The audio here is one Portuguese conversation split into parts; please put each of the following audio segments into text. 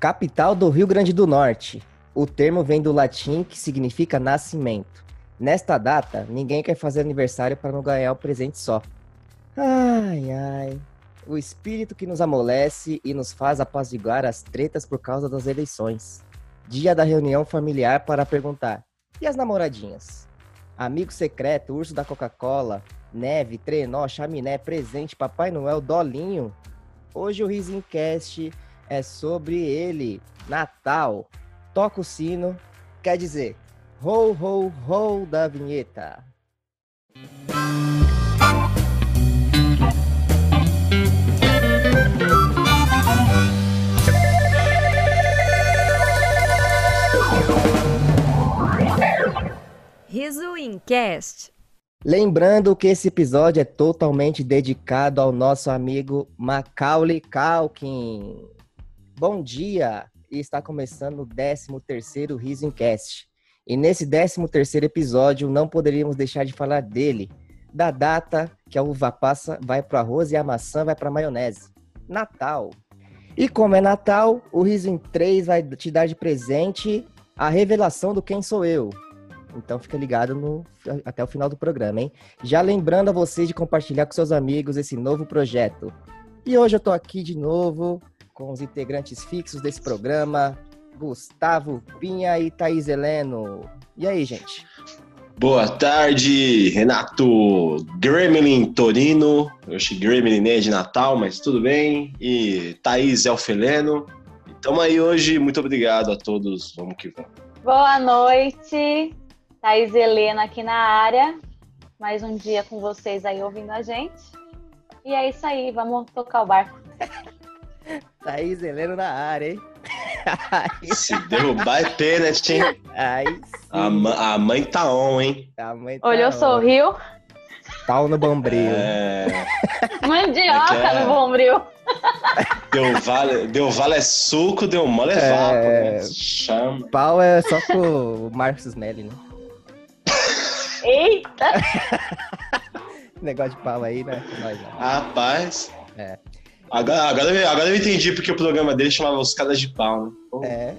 Capital do Rio Grande do Norte. O termo vem do latim que significa nascimento. Nesta data, ninguém quer fazer aniversário para não ganhar o presente só. Ai, ai. O espírito que nos amolece e nos faz apaziguar as tretas por causa das eleições. Dia da reunião familiar para perguntar: e as namoradinhas? Amigo secreto, urso da Coca-Cola, neve, trenó, chaminé, presente, Papai Noel, dolinho. Hoje o Risencast é sobre ele, Natal. Toca o sino, quer dizer, ho, ho, ho da vinheta. Riso Incast. Lembrando que esse episódio é totalmente dedicado ao nosso amigo Macaulay Culkin. Bom dia! E está começando o 13º Riso Incast. E nesse 13º episódio não poderíamos deixar de falar dele, da data que a uva passa vai para arroz e a maçã vai para a maionese. Natal. E como é Natal, o Riso em 3 vai te dar de presente a revelação do Quem Sou Eu. Então fica ligado no, até o final do programa, hein? Já lembrando a vocês de compartilhar com seus amigos esse novo projeto. E hoje eu tô aqui de novo com os integrantes fixos desse programa, Gustavo Pinha e Thaís Heleno. E aí, gente? Boa tarde, Renato Gremlin Torino. Eu achei Gremlin é de Natal, mas tudo bem. E Thaís Elfeleno. Estamos aí hoje. Muito obrigado a todos. Vamos que vamos. Boa noite. Thaís Helena aqui na área. Mais um dia com vocês aí ouvindo a gente. E é isso aí, vamos tocar o barco. Thaís Helena na área, hein? Se derrubar é pênalti, hein? Aí a, a, mãe tá on, hein? A mãe tá Olhou, on. sorriu. Pau no bombril. É... Mandioca É que é? no bombril. Deu vale, deu vale é suco, deu mole é É. né? Chama. Pau é só pro Marcos Smelly, né? Eita! Negócio de pau aí, né? Nós, né? Rapaz. É. Agora, agora, eu- entendi porque o programa dele chamava Os Caras de Pau, né? É,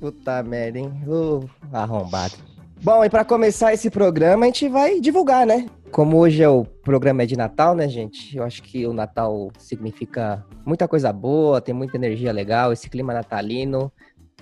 puta merda, hein? Ô, arrombado. Bom, e pra começar esse programa, a gente vai divulgar, né? Como hoje é o programa de Natal, né, gente? Eu acho que o Natal significa muita coisa boa, tem muita energia legal, esse clima natalino,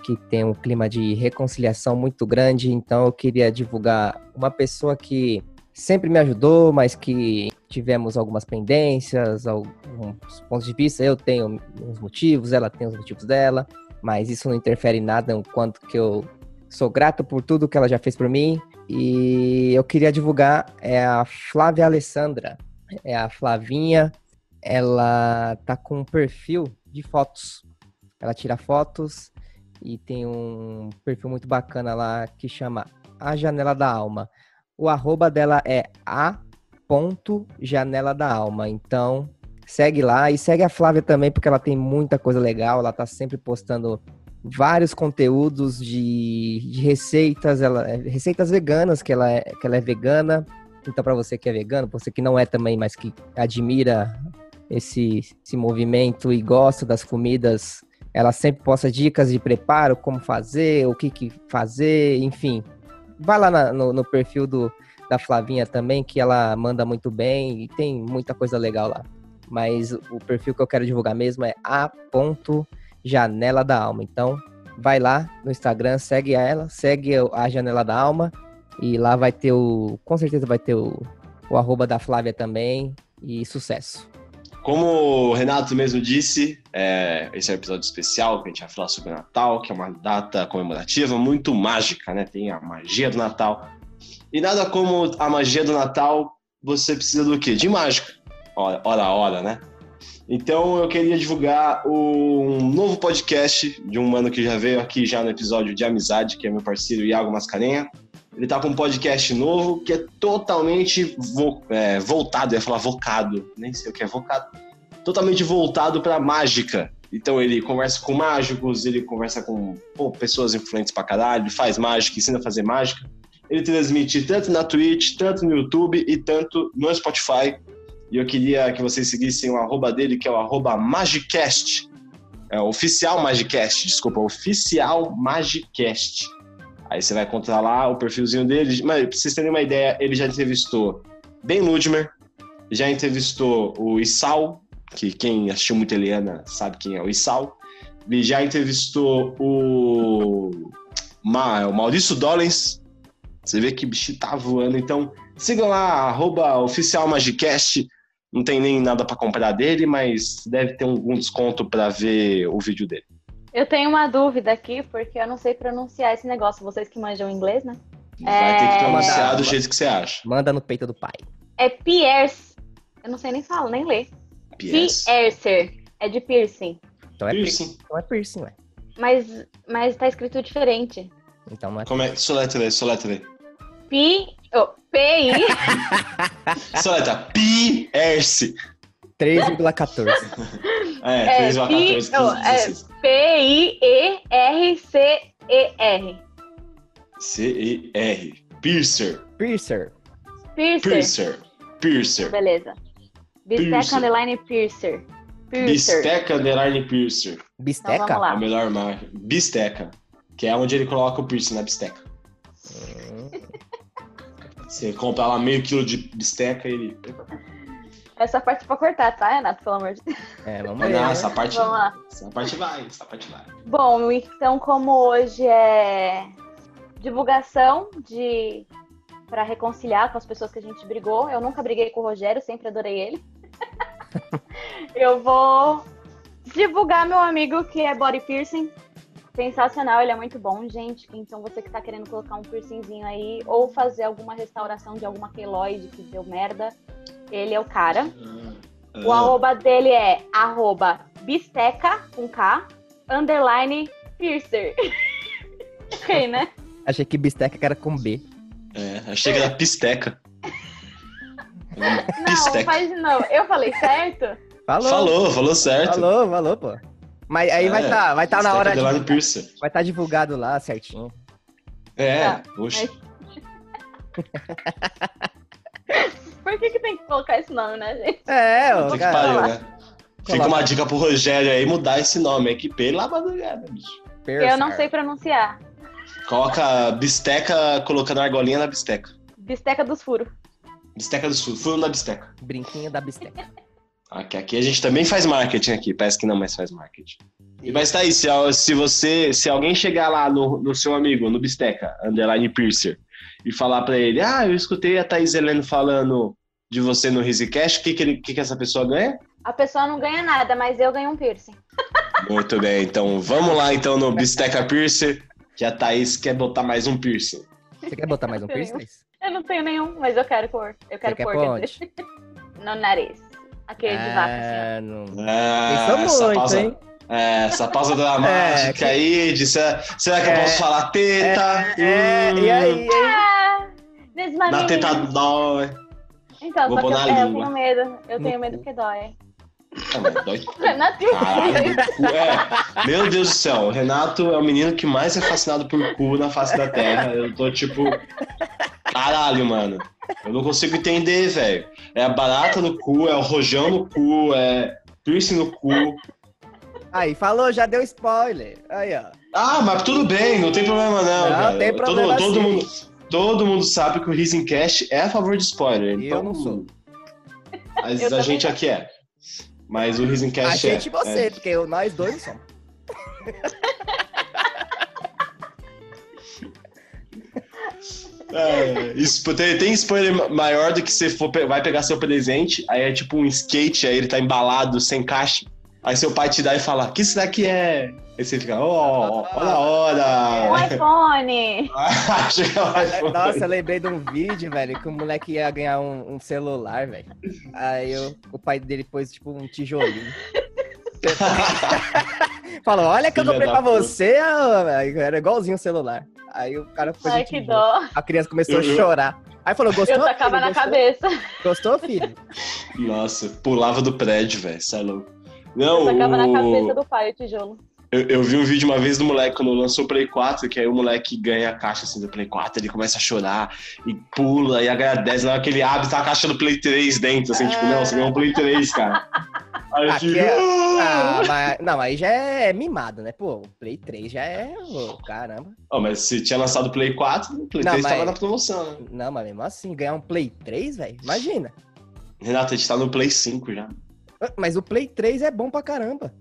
que tem um clima de reconciliação muito grande. Então, eu queria divulgar uma pessoa que sempre me ajudou, mas que tivemos algumas pendências, alguns pontos de vista. Eu tenho uns motivos, ela tem os motivos dela mas isso não interfere em nada, o quanto que eu sou grato por tudo que ela já fez por mim. E eu queria divulgar é a Flávia Alessandra, é a Flavinha, ela tá com um perfil de fotos. Ela tira fotos e tem um perfil muito bacana lá que chama A Janela da Alma. O arroba dela é a ponto janela da alma. Então, segue lá e segue a Flávia também, porque ela tem muita coisa legal. Ela tá sempre postando vários conteúdos de, de receitas, ela, é, receitas veganas, que ela é, que ela é vegana. Então, para você que é vegano, você que não é também, mas que admira esse, esse movimento e gosta das comidas, ela sempre posta dicas de preparo, como fazer, o que, que fazer, enfim. Vai lá na- no, no perfil do, da Flavinha também, que ela manda muito bem e tem muita coisa legal lá mas o perfil que eu quero divulgar mesmo é a janela da alma. Então, vai lá no Instagram, segue ela, segue a janela da alma e lá vai ter o, com certeza vai ter o, o arroba da Flávia também e sucesso. Como o Renato mesmo disse, é, esse é um episódio especial que a gente vai falar sobre o Natal, que é uma data comemorativa muito mágica, né? Tem a magia do Natal. E nada como a magia do Natal, você precisa do quê? De mágica. Ora, ora, ora, né? Então eu queria divulgar um novo podcast de um mano que já veio aqui já no episódio de amizade, que é meu parceiro Iago Mascarenha. Ele tá com um podcast novo que é totalmente vo- é, voltado, eu ia falar vocado, nem sei o que é vocado. Totalmente voltado pra mágica. Então ele conversa com mágicos, ele conversa com pô, pessoas influentes pra caralho, faz mágica, ensina a fazer mágica. Ele transmite tanto na Twitch, tanto no YouTube e tanto no Spotify. E eu queria que vocês seguissem o arroba dele, que é o arroba Magicast. É oficial Magicast, desculpa, oficial Magicast. Aí você vai encontrar lá o perfilzinho dele. Mas pra vocês terem uma ideia, ele já entrevistou Ben Ludmer, já entrevistou o Isal, que quem assistiu muito Eliana sabe quem é o Isal. Ele já entrevistou o, Ma, o Maurício Dollens. Você vê que o bicho tá voando. Então, sigam lá, arroba oficial Magicast. Não tem nem nada para comprar dele, mas deve ter algum desconto para ver o vídeo dele. Eu tenho uma dúvida aqui, porque eu não sei pronunciar esse negócio. Vocês que manjam inglês, né? Vai ter que É. pronunciar do jeito que você acha. Manda no peito do pai. É pierce. Eu não sei nem falar, nem ler. PS. Piercer. É de piercing. Então é piercing. Piercing. Então é piercing, ué. Mas, mas tá escrito diferente. Então não é. Como é soletra? Soletra. Pi. Oh, P-I. Soletra. Pierce. 3,14. É, É, 3 ou 14, pi- oh, 15, é. 16. P-I-E-R-C-E-R. C-E-R. Piercer. Piercer. Piercer. Piercer. Piercer. Beleza. Bisteca underline piercer. Piercer. Bisteca underline piercer. Então Bisteca? lá. A melhor marca. Bisteca. Que é onde ele coloca o piercing na bisteca. Você compra lá meio quilo de bisteca e ele. Essa parte pra cortar, tá, Renato? Pelo amor de Deus. É, vamos né? essa parte. Vamos lá. Essa parte vai, essa parte vai. Bom, então como hoje é divulgação de para reconciliar com as pessoas que a gente brigou, eu nunca briguei com o Rogério, sempre adorei ele. eu vou divulgar meu amigo que é body piercing. Sensacional, ele é muito bom, gente. Então você que tá querendo colocar um piercingzinho aí ou fazer alguma restauração de alguma queloide que deu merda, ele é o cara. O Ah, arroba dele é arroba bisteca, com K, underline piercer. ok, né? Achei que bisteca era com B. é, achei que era pisteca. Não, Bisteca. faz novo. Eu falei certo? Falou. Falou, falou certo. Falou, falou, pô. Mas aí vai É, estar vai tá na hora de. Vai estar divulgado lá certinho. É, Tá, oxe. Por que, que tem que colocar esse nome, né, gente? É, Puta o que pariu, né? Fica Coloca. uma dica pro Rogério aí mudar esse nome. Equipei lá madrugada, bicho. Eu não sei pronunciar. Coloca bisteca colocando argolinha na bisteca. Bisteca dos furos. Bisteca do sul, furo na bisteca. Brinquinho da bisteca. Aqui, aqui a gente também faz marketing aqui, parece que não, mas faz marketing. E, mas tá aí, se, se você, se alguém chegar lá no, no seu amigo, no Bisteca, underline Piercer, e falar pra ele, ah, eu escutei a Thaís Heleno falando de você no RisiCast, o que que, ele- que que essa pessoa ganha? A pessoa não ganha nada, mas eu ganho um piercing. Muito bem, então vamos lá então no Bisteca Piercer, que a Thaís quer botar mais um piercing. Você quer botar mais um piercing? Eu não tenho nenhum, mas eu quero pôr. Eu quero pôr, pôr. No nariz. Aquele de vaca, assim. Ah, não. Ah, Pensou essa muito, pausa, hein? é, essa pausa dramática É, que- aí, de será, será que eu É, posso falar teta? É, Hum, e aí, hein? Ah! This my Na teta dói. Então, Vou só que eu, é, eu tenho medo. Eu tenho cu. medo porque dói. Ah, dói. Renato. É, meu Deus do céu, o Renato é o menino que mais é fascinado por cu na face da Terra. Eu tô tipo. Caralho, mano. Eu não consigo entender, velho. É a barata no cu, é o rojão no cu, é piercing no cu. Aí, falou, já deu spoiler. Aí, ó. Ah, mas tudo bem, não tem problema não. Não, cara. tem problema todo, todo mundo, todo mundo sabe que o Risencast é a favor de spoiler. Então, Eu não sou. Mas Eu a gente não. aqui é. Mas o A Risencast é. gente e você, porque eu- nós dois não somos. É, isso, tem, tem spoiler maior do que você for, vai pegar seu presente, aí é tipo um skate, aí ele tá embalado, sem caixa. Aí seu pai te dá e fala, que isso daqui é? Aí você fica, ó, oh, olha a Um hora. iPhone! Acho que é o iPhone. Nossa, eu lembrei de um vídeo, velho, que o moleque ia ganhar um, um celular, velho. Aí eu- o pai dele pôs, tipo, um tijolinho. Falou, olha que eu comprei pra puta. você, ó, velho. era igualzinho o celular. Aí o cara pôs Ai, que dó. A criança começou a Eu- eu- chorar. Aí falou, gostou, Eu tacava filho? na Gostou? cabeça. Gostou, filho? Nossa, pulava do prédio, velho, você é louco. Não, Eu tacava na o- cabeça do pai o tijolo. Eu, eu vi um vídeo uma vez do moleque quando lançou o Play 4, que aí o moleque ganha a caixa assim do Play 4, ele começa a chorar e pula e agradece. Na hora que ele abre, tá a caixa do Play 3 dentro, assim, tipo, não, você ganhou um Play 3, cara. Aí Aqui é- "Ah!" Mas, não, aí já é mimado, né? Pô, o Play 3 já é. caramba. Ó, mas se tinha lançado o Play 4, o Play Não, 3 mas- tava na promoção, né? Não, mas mesmo assim, ganhar um Play 3, velho, imagina. Renato, a gente tá no Play 5 já. Ah, Mas o Play 3 é bom pra caramba.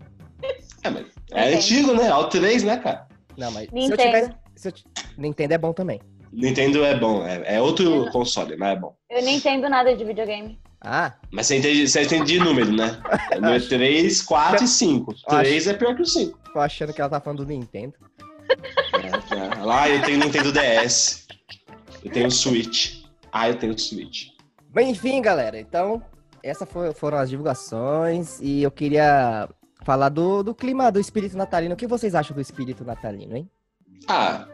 É, mas é antigo, né? É o 3, né, cara? Não, mas se eu Nintendo. tivesse. Se eu t- Nintendo é bom também. Nintendo é bom, é, é outro É. console, mas é bom. Eu nem entendo nada de videogame. Ah, Mas você entende, você entende de número, né? Número Acho- 3, 4 e 5. Acho- 3 é pior que o 5. tô achando que ela tá falando do Nintendo. É, é. Lá eu tenho Nintendo DS. Eu tenho o Switch. Ah, eu tenho o Switch. Bem, enfim, galera, então, essas foram as divulgações e eu queria falar do, do clima do espírito natalino. O que vocês acham do espírito natalino, hein? Ah,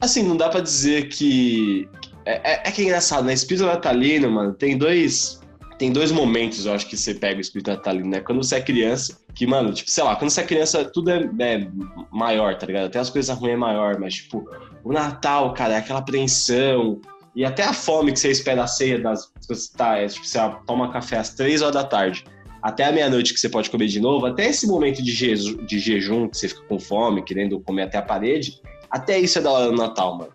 assim, não dá pra dizer que. É, é- é que é engraçado, né? Espírito natalino, mano, tem dois. Tem dois momentos, eu acho, que você pega o espírito natalino, né? Quando você é criança, que, mano, tipo, sei lá, quando você é criança, tudo é, é maior, tá ligado? Até as coisas ruins é maior, mas, tipo, o Natal, cara, é aquela apreensão. E até a fome que você espera a ceia das. Você tá, é, tipo, você toma café às três horas da tarde. Até a meia-noite que você pode comer de novo, até esse momento de, jeju- de jejum, que você fica com fome, querendo comer até a parede, até isso é da hora no Natal, mano.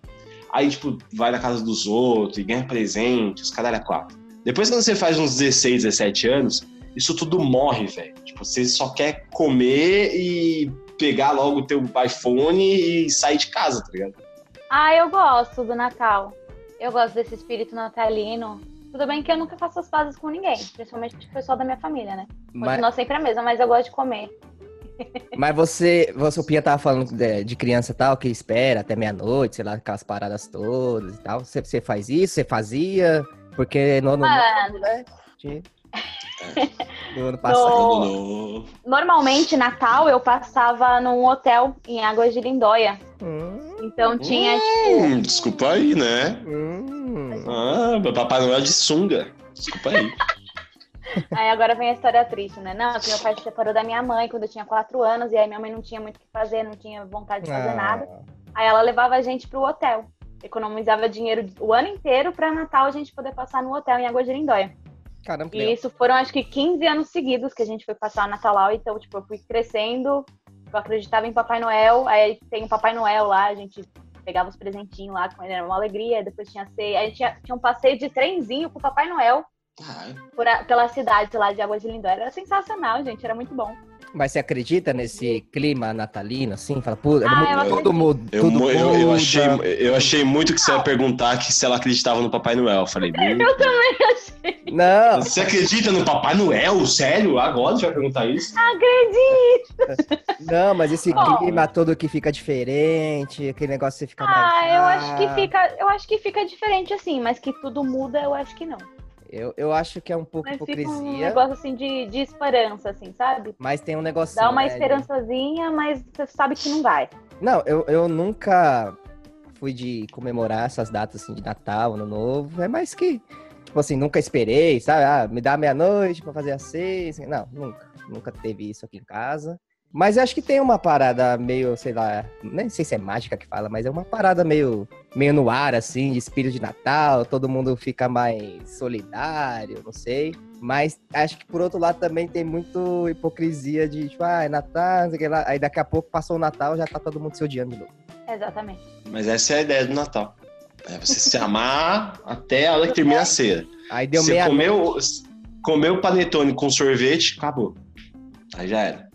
Aí, tipo, vai na casa dos outros e ganha presente, os caralho é quatro. Depois, quando você faz uns 16, 17 anos, isso tudo morre, velho. Tipo, você só quer comer e pegar logo o teu iPhone e sair de casa, tá ligado? Ah, eu gosto do Natal. Eu gosto desse espírito natalino. Tudo bem que eu nunca faço as pazes com ninguém, principalmente o pessoal da minha família, né? Mas, Continua sempre a mesma, mas eu gosto de comer. mas você, você, o Pia tava falando de, de criança e tal, que espera até meia-noite, sei lá, aquelas paradas todas e tal. Você, você faz isso? Você fazia? Porque no ano novo, né? de- Do ano passado. No- No- Normalmente, Natal, eu passava num hotel em Águas de Lindóia. Hum, Então tinha, tipo, Hum, desculpa aí, né? hum. Ah, meu Papai Noel de sunga. Desculpa aí. Aí agora vem a história triste, né? Não, que meu pai se separou da minha mãe quando eu tinha quatro anos, e aí minha mãe não tinha muito o que fazer, não tinha vontade de fazer Ah, nada. Aí ela levava a gente pro hotel. Economizava dinheiro o ano inteiro pra Natal a gente poder passar no hotel em Água de Lindóia. Caramba, que E isso foram acho que 15 anos seguidos que a gente foi passar o Natal lá. Então, tipo, eu fui crescendo, eu acreditava em Papai Noel, aí tem o Papai Noel lá, a gente pegava os presentinhos lá com ele, era uma alegria, depois tinha ceia, aí tinha, tinha um passeio de trenzinho com o Papai Noel Ah, por a- pela cidade lá de Água de Lindóia. Era sensacional, gente, era muito bom. Mas você acredita nesse clima natalino, assim? Fala, pô, é Ah, mu- eu tudo acredito. muda. eu, eu, eu muda. achei, eu achei muito que você ia perguntar que se ela acreditava no Papai Noel. Eu falei, "Hum, Eu também achei. Não, você acredita no Papai Noel? Sério? Agora você vai perguntar isso? Acredito! não, mas esse Bom. clima todo que fica diferente, aquele negócio que você fica Ah, mais. eu acho que fica, eu acho que fica diferente assim, mas que tudo muda, eu acho que não. Eu, eu acho que é um pouco Mas fica um hipocrisia, negócio assim de, de esperança, assim, sabe? mas tem um negocinho. Dá uma né, esperançazinha, mas você sabe que não vai. Não, eu, eu nunca fui de comemorar essas datas assim de Natal, Ano Novo. É mais que, tipo assim, nunca esperei, sabe? Ah, me dá meia-noite pra fazer a ceia. assim. Não, nunca. Nunca teve isso aqui em casa. Mas eu acho que tem uma parada meio, sei lá, nem sei se é mágica que fala, mas é uma parada meio, meio no ar, assim, de espírito de Natal, todo mundo fica mais solidário, não sei. Mas acho que por outro lado também tem muito hipocrisia de, tipo, ah, é Natal, não sei o que lá. Aí daqui a pouco passou o Natal, já tá todo mundo se odiando de novo. Exatamente. Mas essa é a ideia do Natal. É você se amar até a hora que termina a ceia. Aí deu você meia comeu, comeu panetone com sorvete, acabou. Aí já era.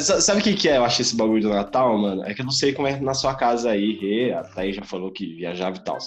Sa- Sabe o que, que é, eu acho, esse bagulho do Natal, mano? É que eu não sei como é na sua casa aí, Rê, a Thaís já falou que viajava e tal.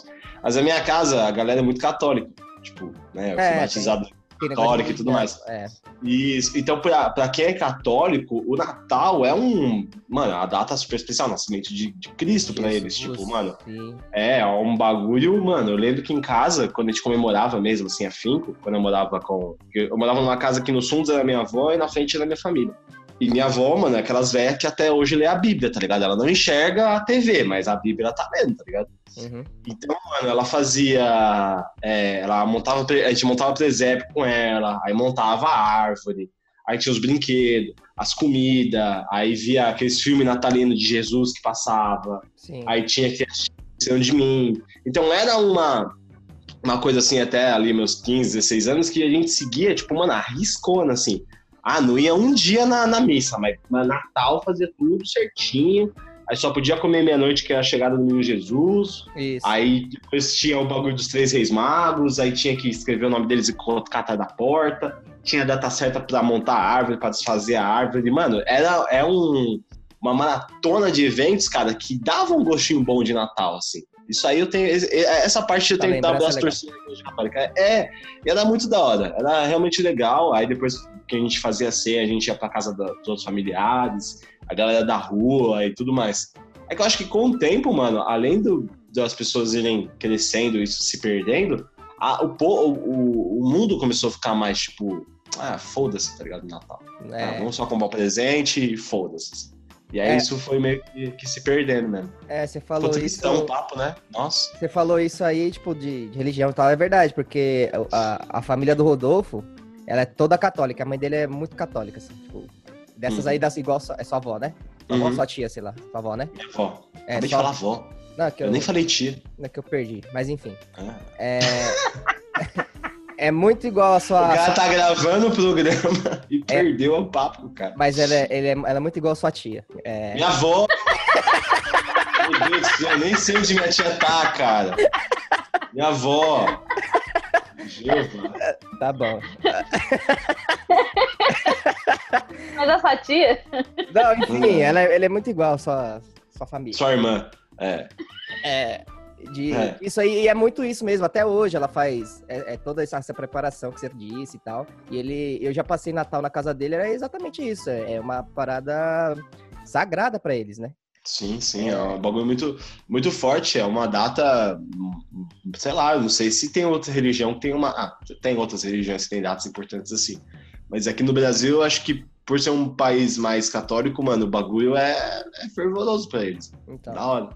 Mas a minha casa, a galera é muito católica. Tipo, né? Eu fui É, batizado. Católica de- e tudo mais. É. Isso. Então, pra, pra quem é católico, o Natal é um. Mano, a data super especial, nascimento de, de Cristo pra eles. Jesus, Tipo, mano, sim. é um bagulho, mano. Eu lembro que em casa, quando a gente comemorava mesmo, assim, afinco, quando eu morava com. Eu morava numa casa que nos fundos era minha avó e na frente era minha família. E minha avó, mano, é aquelas velhas que até hoje lê a Bíblia, tá ligado? Ela não enxerga a TV, mas a Bíblia ela tá vendo, tá ligado? Uhum. Então, mano, ela fazia. é, ela montava. A gente montava presépio com ela, aí montava a árvore, aí tinha os brinquedos, as comidas, aí via aqueles filmes natalinos de Jesus que passava, Sim. aí tinha que assistir de mim. Então era uma. uma coisa assim, até ali meus 15, 16 anos, que a gente seguia, tipo, mano, arriscona, assim. Ah, não ia um dia na, na missa, mas na Natal fazia tudo certinho. Aí só podia comer meia-noite, que era a chegada do menino Jesus. Isso. Aí depois tinha o bagulho dos três reis magos, aí tinha que escrever o nome deles e colocar atrás da porta. Tinha a data certa pra montar a árvore, pra desfazer a árvore. Mano, era é um, uma maratona de eventos, cara, que dava um gostinho bom de Natal, assim. Isso aí eu tenho. Essa parte eu tenho que dar lembrando, as essa é. É, era muito da hora. Era realmente legal. Aí depois que a gente fazia ceia, a gente ia pra casa da- dos outros familiares, a galera da rua e tudo mais. É que eu acho que com o tempo, mano, além do, das pessoas irem crescendo e se perdendo, a- o, o, o mundo começou a ficar mais tipo. Ah, foda-se, tá ligado? Natal. Ah, É, vamos só comprar o presente e foda-se. E aí É. isso foi meio que, que se perdendo mesmo. é, você falou tristão isso. o papo, né? Nossa. Você falou isso aí, tipo, de, de religião e tal, é verdade, porque a, a família do Rodolfo, ela é toda católica, a mãe dele é muito católica, assim, tipo, dessas Uhum. aí, das, igual, sua- é sua avó, né? Sua avó, Uhum. sua tia, sei lá, sua avó, né? Minha avó. É, Acabei de só- falar avó. Não, Eu eu, nem falei tia. não, que eu perdi, mas enfim, Ah. é... é muito igual a O sua... cara sua- tá gravando o programa e É. perdeu o papo, cara. Mas ela é, ele é, ela é muito igual a sua tia, é... Minha avó. Meu Deus do céu, eu nem sei onde minha tia tá, cara. Minha avó. Tá bom. Mas a sua tia, Não, enfim, ela, é- ele é muito igual a sua, sua família. Sua irmã. É. É, de, É. Isso aí e é muito isso mesmo. Até hoje ela faz é, é toda essa, essa preparação que você disse e tal. E ele, eu já passei Natal na casa dele, era exatamente isso. É é uma parada sagrada pra eles, né? Sim, sim, é um bagulho muito, muito forte. É uma data, sei lá, eu não sei se tem outra religião que tem uma. Ah, tem outras religiões que têm datas importantes assim. Mas aqui no Brasil, eu acho que por ser um país mais católico, mano, o bagulho é, é fervoroso pra eles. Então, Da hora.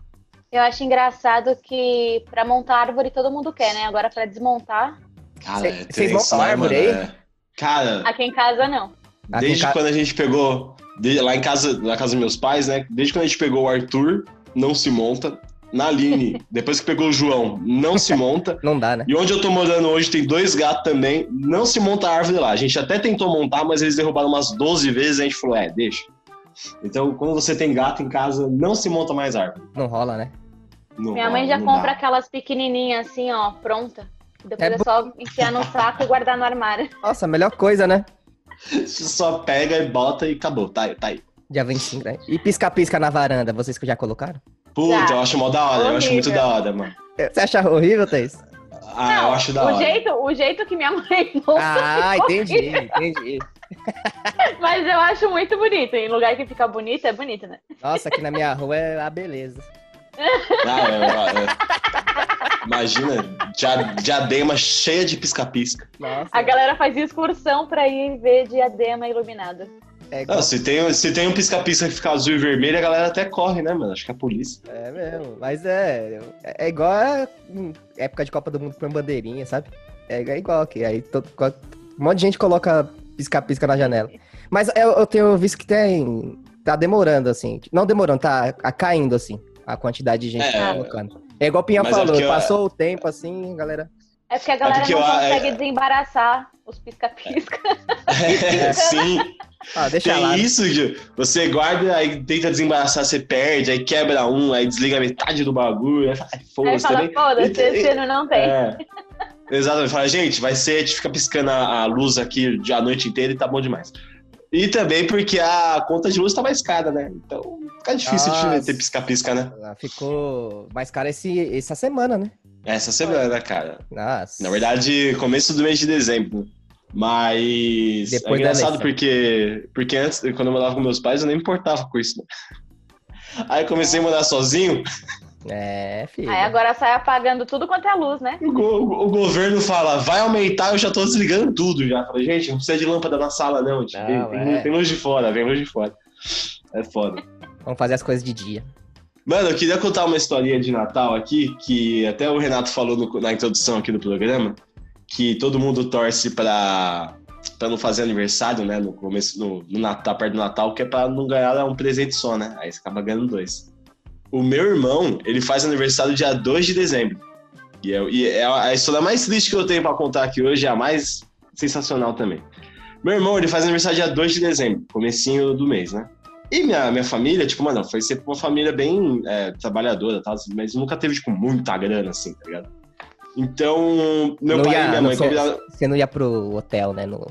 eu acho engraçado que pra montar árvore todo mundo quer, né? Agora pra desmontar, Cara, Cê- é vocês tenso, montam né, árvore aí? É. Cara, aqui em casa não. Desde ca- quando a gente pegou. de- lá em casa, na casa dos meus pais, né? Desde quando a gente pegou o Arthur, não se monta. Na Aline, depois que pegou o João, não se monta. não dá, né? E onde eu tô morando hoje tem dois gatos também. Não se monta a árvore lá. A gente até tentou montar, mas eles derrubaram umas 12 vezes e a gente falou, é, deixa. Então, quando você tem gato em casa, não se monta mais árvore. Não rola, né? Não Minha rola, mãe já compra dá. aquelas pequenininhas assim, ó, pronta. Depois É é, só enfiar no saco e guardar no armário. Nossa, a melhor coisa, né? Você só pega e bota e acabou. Tá, aí, tá aí. Dia 25, né? E pisca-pisca na varanda, vocês que já colocaram? Puta, eu acho mó da hora. Eu acho muito da hora, mano. Você acha horrível, Thaís? Ah, eu acho da o hora. jeito, o jeito que minha mãe monta, Ah, entendi, entendi. Mas eu acho muito bonito. Em lugar que fica bonito, é bonito, né? Nossa, aqui na minha rua é a beleza. Ah, é, é. Imagina, dia- diadema cheia de pisca-pisca. Nossa, A galera faz excursão pra ir ver diadema iluminado. É igual, Não, se, tem, se tem um pisca-pisca que fica azul e vermelho, a galera até corre, né, mano? Acho que é a polícia. é mesmo. Mas é, é igual a hum, época de Copa do Mundo com bandeirinha, sabe? É igual- é aqui. Aí todo- um monte de gente coloca pisca-pisca na janela. Mas eu, eu tenho visto que tem. Tá demorando, assim. Não demorando, tá a- caindo, assim. A quantidade de gente que tá É. colocando. É igual o Pinha Mas é falou, porque eu- passou o tempo assim, galera. É porque a galera porque não eu- consegue é- desembaraçar os pisca-pisca. É, sim. Ah, deixa Tem lá. isso, Gil. Você guarda, aí tenta desembaraçar, você perde, aí quebra um, aí desliga metade do bagulho, aí fala, "Ai, Aí foda-se fala, também. foda-se, E- esse ano não tem. É. Exatamente. Fala, gente, vai ser, a gente fica piscando a, a luz aqui de a noite inteira e tá bom demais. E também porque a conta de luz tá mais cara, né? Então fica difícil Nossa. de ter pisca-pisca, né? Ah, Ficou mais caro esse, essa semana, né? Essa semana, cara. Nossa. Na verdade, começo do mês de dezembro. Mas Depois é engraçado porque, porque antes, quando eu morava com meus pais, eu nem me importava com isso. né? Aí eu comecei a morar sozinho, É, filho. Aí agora sai apagando tudo quanto é luz, né? o, go- o governo fala, vai aumentar, eu já tô desligando tudo já. Falei, gente, não precisa de lâmpada na sala, não. Tem, Não, tem- é. tem luz de fora, vem luz de fora. É foda. Vamos fazer as coisas de dia. Mano, eu queria contar uma historinha de Natal aqui, que até o Renato falou no- na introdução aqui do programa, que todo mundo torce pra, pra não fazer aniversário, né? No começo, no, no Natal, perto do Natal, que é pra não ganhar um presente só, né? Aí você acaba ganhando dois. O meu irmão, ele faz aniversário dia 2 de dezembro. E, é, e é a história mais triste que eu tenho pra contar aqui hoje é a mais sensacional também. Meu irmão, ele faz aniversário dia 2 de dezembro, comecinho do mês, né? E minha, minha família, tipo, mano, foi sempre uma família bem é, trabalhadora, tá? mas nunca teve, tipo, muita grana, assim, tá ligado? Então, meu Não pai ia- e minha mãe sei- convidaram. Você não ia pro hotel, né? No...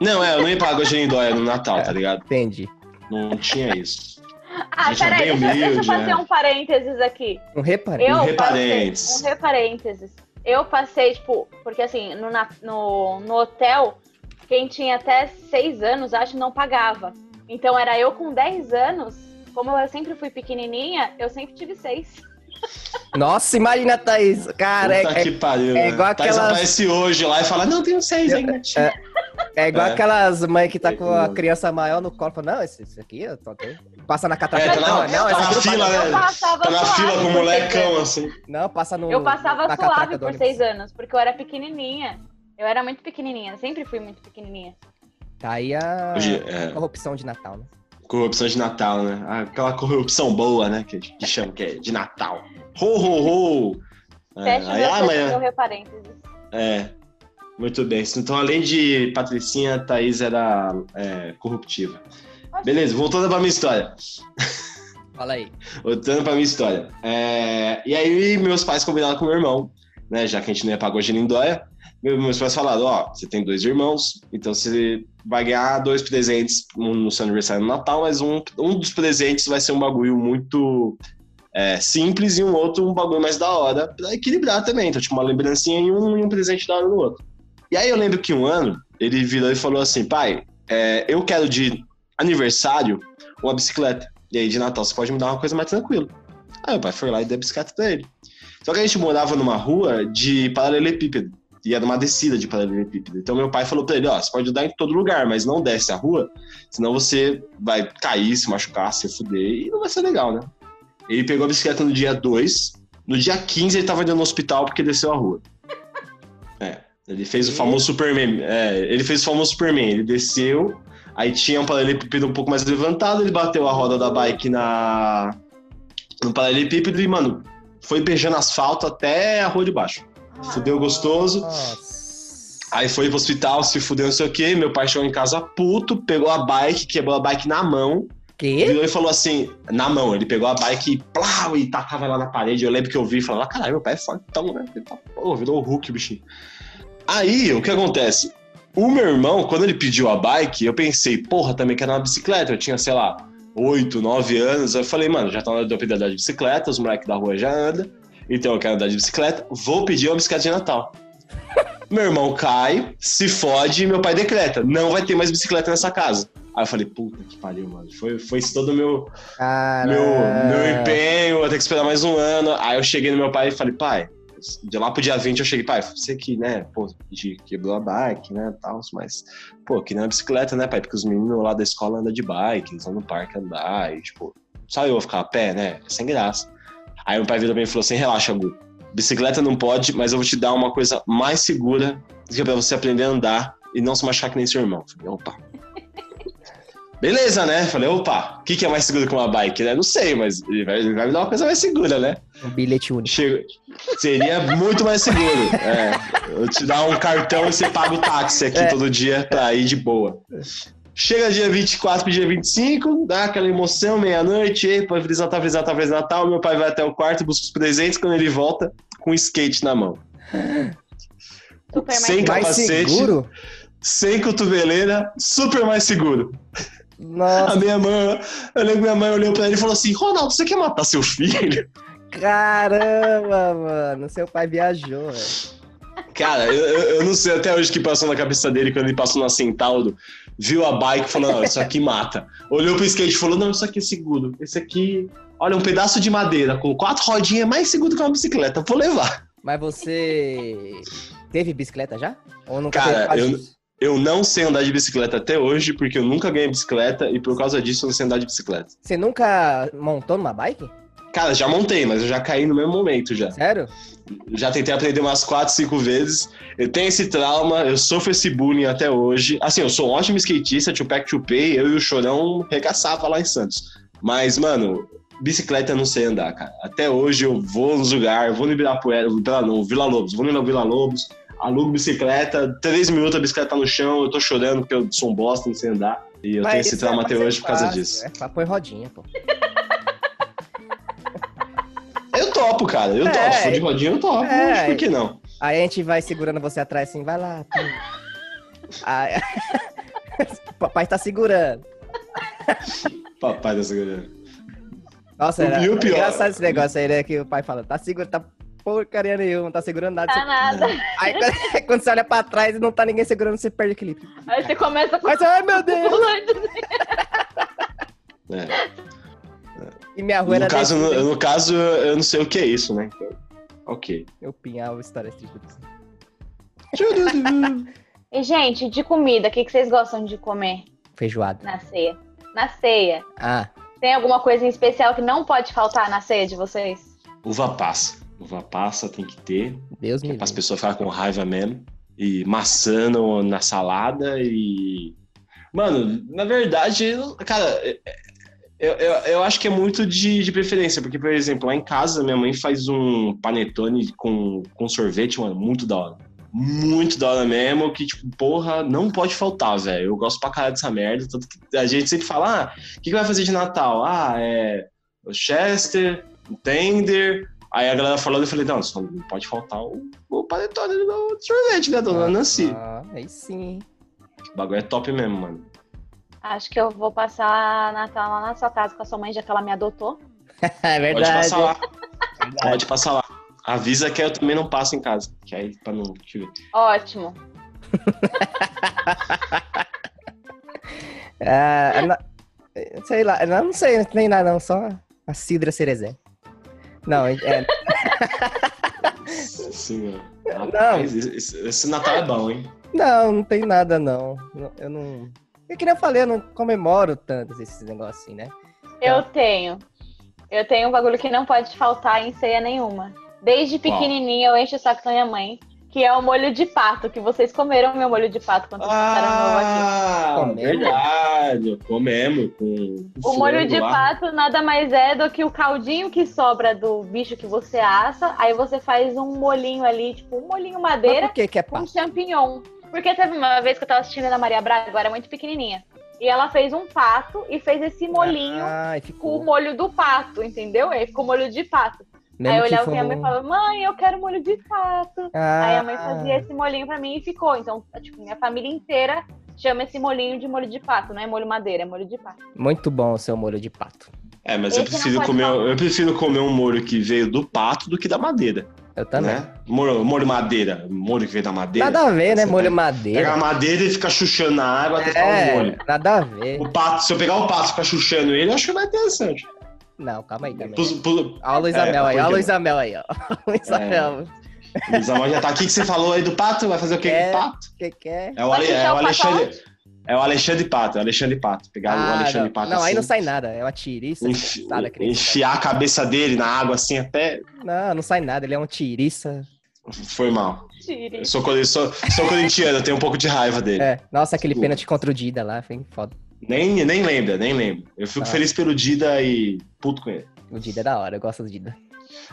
Não, é, eu não ia pra Água de Lindóia no Natal, tá ligado? Entendi. Não tinha isso. Ah, é peraí, deixa, deixa eu fazer é. um parênteses aqui. Reparei. Eu Um reparênteses. um reparênteses. Eu passei, tipo, porque assim, no, no, no hotel, quem tinha até seis anos, acho, não pagava. Então era eu com 10 anos, como eu sempre fui pequenininha, eu sempre tive seis. Nossa, imagina, Thaís. Cara, é, Puta que pariu. é né? igual Thaís aquelas- aparece hoje lá e fala: Não, tenho seis ainda. tia." é, é igual É. aquelas mães que tá com a É. criança maior no colo. Fala, não, esse, esse aqui eu tô aqui. Passa na É, catraca. tá não, na, não, tá na não fila, né? Tá na suave fila com o molecão, assim. Não, passa no. Eu passava na suave catraca por seis anos, porque eu era pequenininha. Eu era muito pequenininha, sempre fui muito pequenininha. Tá aí a Hoje, é, corrupção de Natal, né? Corrupção de Natal, né? Aquela corrupção boa, né? Que, que chama que é de Natal. Ho, ho, ho! É, Fecha aí, meu, ah, meu amanhã. reparênteses. É. Muito bem. Então, além de Patricinha, Thaís era é, corruptiva. Beleza, voltando pra minha história. Fala aí. Voltando pra minha história. É, e aí, meus pais combinaram com meu irmão, né? Já que a gente não ia pra Água de Lindóia. meu- Meus pais falaram: Ó, você tem dois irmãos, então você vai ganhar dois presentes, no seu aniversário no Natal, mas um, um dos presentes vai ser um bagulho muito é, simples e um outro um bagulho mais da hora, pra equilibrar também. Então, tipo, uma lembrancinha em um e um presente da hora no outro. E aí eu lembro que um ano ele virou e falou assim: pai, é, eu quero de aniversário uma bicicleta. E aí de Natal você pode me dar uma coisa mais tranquila. Aí o pai foi lá e deu a bicicleta pra ele. Só que a gente morava numa rua de paralelepípedo. E era uma descida de paralelepípedo. Então meu pai falou pra ele, ó, você pode dar em todo lugar, mas não desce a rua, senão você vai cair, se machucar, se fuder, e não vai ser legal, né? Ele pegou a bicicleta no dia 2, no dia 15 ele tava indo no hospital porque desceu a rua. É, ele fez o famoso Superman. É, ele fez o famoso Superman, ele desceu, aí tinha um paralelepípedo um pouco mais levantado, ele bateu a roda da bike na no paralelepípedo e, mano, foi beijando asfalto até a rua de baixo. Fudeu gostoso. Nossa. Aí foi pro hospital, se fudeu, não sei o quê. Meu pai chegou em casa puto, pegou a bike, quebrou a bike na mão, Que? virou e falou assim, na mão, ele pegou a bike e plau, e tacava lá na parede. Eu lembro que eu vi e falava, caralho, meu pai é fortão, né? Ele tá, pô, virou o Hulk, bichinho. Aí, o que acontece? O meu irmão, quando ele pediu a bike, eu pensei, porra, também quero uma bicicleta. Eu tinha, sei lá, 8, 9 anos. Eu falei, mano, já tá na hora de eu de bicicleta, os moleques da rua já andam. Então eu quero andar de bicicleta, vou pedir uma bicicleta de Natal. meu irmão cai, se fode e meu pai decreta: não vai ter mais bicicleta nessa casa. Aí eu falei, puta que pariu, mano. Foi, foi todo o meu, meu, meu empenho, vou ter que esperar mais um ano. Aí eu cheguei no meu pai e falei, pai, de lá pro dia 20 eu cheguei, pai, você que, né, pô, de- quebrou a bike, né, tal, mas, pô, que nem uma bicicleta, né, pai, porque os meninos lá da escola andam de bike, eles vão no parque andar, e, tipo, só eu vou ficar a pé, né, sem graça. Aí meu pai virou bem e falou assim, relaxa, Gu, bicicleta não pode, mas eu vou te dar uma coisa mais segura, que é pra você aprender a andar e não se machucar que nem seu irmão. Falei, opa. Beleza, né? Falei, opa, o que, que é mais seguro que uma bike, né? Não sei, mas ele vai, ele vai me dar uma coisa mais segura, né? Um bilhete único. Chega- Seria muito mais seguro. É, eu te dar um cartão e você paga o táxi aqui É. todo dia pra ir de boa. Chega dia 24 pro dia 25, dá aquela emoção, meia-noite, ei, pô, Feliz Natal, Feliz Natal, Feliz Natal. Meu pai vai até o quarto, busca os presentes, quando ele volta, com um skate na mão. Super mais Sem Mais capacete. seguro? Sem cotoveleira, super mais seguro. A Nossa, minha mãe, eu lembro que minha mãe olhou pra ele e falou assim: Ronaldo, você quer matar seu filho? caramba, mano. Seu pai viajou, velho. Cara, eu, eu- eu não sei até hoje o que passou na cabeça dele quando ele passou na Centauro, viu a bike e falou: Não, isso aqui mata. Olhou pro skate e falou: Não, isso aqui é seguro. Esse aqui, olha, um pedaço de madeira com quatro rodinhas é mais seguro que uma bicicleta. Vou levar. Mas você teve bicicleta já? Ou nunca Cara, eu- isso? Eu não sei andar de bicicleta até hoje, porque eu nunca ganhei bicicleta e por causa disso eu não sei andar de bicicleta. Você nunca montou numa bike? Cara, já montei, mas eu já caí no mesmo momento já. Sério? Já tentei aprender umas 4, 5 vezes. Eu tenho esse trauma, eu sofro esse bullying até hoje. Assim, eu sou um ótimo skatista, Tupac Tupei, eu e o Chorão regaçava lá em Santos. Mas, mano, bicicleta eu não sei andar, cara. Até hoje eu vou nos lugares, vou no Ibirapuera, Vila, não, Vila Lobos, vou no Vila Lobos, alugo bicicleta, três minutos a bicicleta tá no chão, eu tô chorando porque eu sou um bosta, não sei andar. E eu Mas tenho esse isso trauma é- até é hoje por causa fácil, disso. É, põe rodinha, pô. Topo, cara, eu É, topo. Se for de rodinha, eu topo. é. Mas por que não? Aí a gente vai segurando você atrás assim, vai lá. Aí... Papai tá segurando. Papai da segurança. Nossa, era e o pior- engraçado esse negócio aí, né? Que o pai fala, tá segurando, tá porcaria nenhuma, não tá segurando nada. Tá Você- nada. Aí quando, quando você olha pra trás e não tá ninguém segurando, você perde o equilíbrio. Aí você começa com Mas, ai meu Deus! É. E minha rua era No caso, desse no, no caso, eu não sei o que é isso, né? Então, ok. Eu pinhava histórias tristes. E, gente, de comida, o que, que vocês gostam de comer Feijoada. na ceia? Na ceia. Ah, Tem alguma coisa em especial que não pode faltar na ceia de vocês? Uva passa. Uva passa tem que ter. Deus me é para as pessoas ficarem com raiva mesmo. E maçã na salada e. Mano, na verdade, cara, eu, eu, eu acho que é muito de, de preferência, porque, por exemplo, lá em casa, minha mãe faz um panetone com, com sorvete, mano, muito da hora. Muito da hora mesmo, que, tipo, porra, não pode faltar, velho. Eu gosto pra caralho dessa merda. Tanto que a gente sempre fala, ah, o que, que vai fazer de Natal? Ah, é o Chester, o Tender. Aí a galera falando, eu falei, não, só não pode faltar o, o panetone do sorvete, né, dona Nancy? Ah, aí sim. O bagulho é top mesmo, mano. Acho que eu vou passar Natal lá na sua casa com a sua mãe, já que ela me adotou. É Pode verdade. passar lá, pode passar lá. Avisa que eu também não passo em casa, que aí pra não te ver. Ótimo. Ah, na- sei lá, não sei, não tem nada não, só a Cidra Cerezé. Não, é, Assim, ó. Rapaz, esse, esse Natal é bom, hein? não, não tem nada não. Não- Eu não... É que nem eu falei, eu não comemoro tanto esses negócios assim, né? Eu tenho. Eu tenho um bagulho que não pode faltar em ceia nenhuma. Desde pequenininha eu encho o saco da minha mãe, que é o molho de pato, que vocês comeram meu molho de pato quando vocês passaram novo aqui. Ah, verdade. Comemos com, com O molho de lá. pato nada mais é do que o caldinho que sobra do bicho que você assa, aí você faz um molhinho ali, tipo um molhinho Mas madeira por que que é com pato? champignon. Porque teve uma vez que eu tava assistindo a Maria Braga, agora muito pequenininha. E ela fez um pato e fez esse molinho Ah, e com ficou. o molho do pato, entendeu? Aí ficou molho de pato. Mesmo aí eu olhava for pra minha mãe e falava, mãe, eu quero molho de pato. Ah, Aí a mãe fazia esse molinho pra mim e ficou. Então, tipo, minha família inteira chama esse molinho de molho de pato, não é molho madeira, é molho de pato. Muito bom o seu molho de pato. É, mas eu Esse pode comer, eu prefiro comer um molho que veio do pato do que da madeira. Eu também. Né? Molho, molho madeira, molho que veio da madeira. Nada a ver, né? Você Molho pega- madeira. Pega a madeira e fica chuchando na água até ficar É, molho. nada a ver. O pato, se eu pegar o pato e ficar chuchando ele, eu acho que mais interessante. Não, calma aí. Pus- pus- Olha a Luísa É, Mel aí, olha a quê? Luísa Mel aí, ó. Luísa É. Mel. Luiz Amor já tá aqui que você falou aí do pato, vai fazer o que É. com o pato? O que que é? É o, Ale, é o o Alexandre. É o Alexandre Pato, é o Alexandre Pato. Pegar o Ah, Alexandre não, Pato não aí assim, não sai nada. É uma tiriça. enfi- que enfiar a cabeça dele na água assim até. Não, não sai nada. Ele é um tiriça. Foi mal. Tire. Eu sou, sou, sou corintiano, eu tenho um pouco de raiva dele. É. Nossa, aquele Desculpa. pênalti contra o Dida lá. Foi foda. Nem, nem lembra, nem lembra. Eu fico Ah. feliz pelo Dida e puto com ele. O Dida é da hora. Eu gosto do Dida.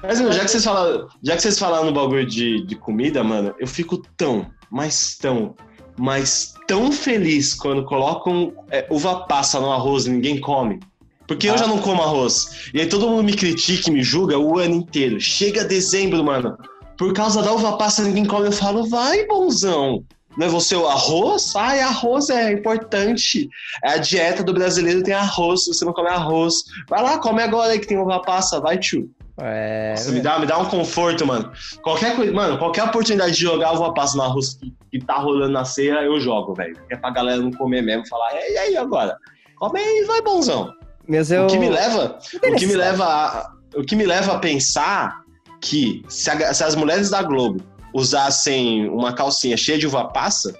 Mas mano, já que vocês falaram, já que vocês falaram no bagulho de, de comida, mano, eu fico tão, mas tão, mas tão feliz quando colocam é, uva passa no arroz e ninguém come. Porque eu Ah. já não como arroz. E aí todo mundo me critica e me julga o ano inteiro. Chega dezembro, mano. Por causa da uva passa ninguém come. Eu falo, vai, bonzão. Não é você o arroz? Ai, arroz é importante. É a dieta do brasileiro tem arroz. Você não come arroz, vai lá, come agora aí que tem uva passa. Vai, tio. É. Nossa, me, dá, me dá um conforto, mano. Qualquer coisa, mano, qualquer oportunidade de jogar uva passa no arroz que, que tá rolando na ceia, eu jogo, velho. É pra galera não comer mesmo, falar, e aí agora? Come aí, vai bonzão. Meus eu. O que me leva, o que me leva a, o que me leva a pensar que se, a- se as mulheres da Globo usassem uma calcinha cheia de uva passa,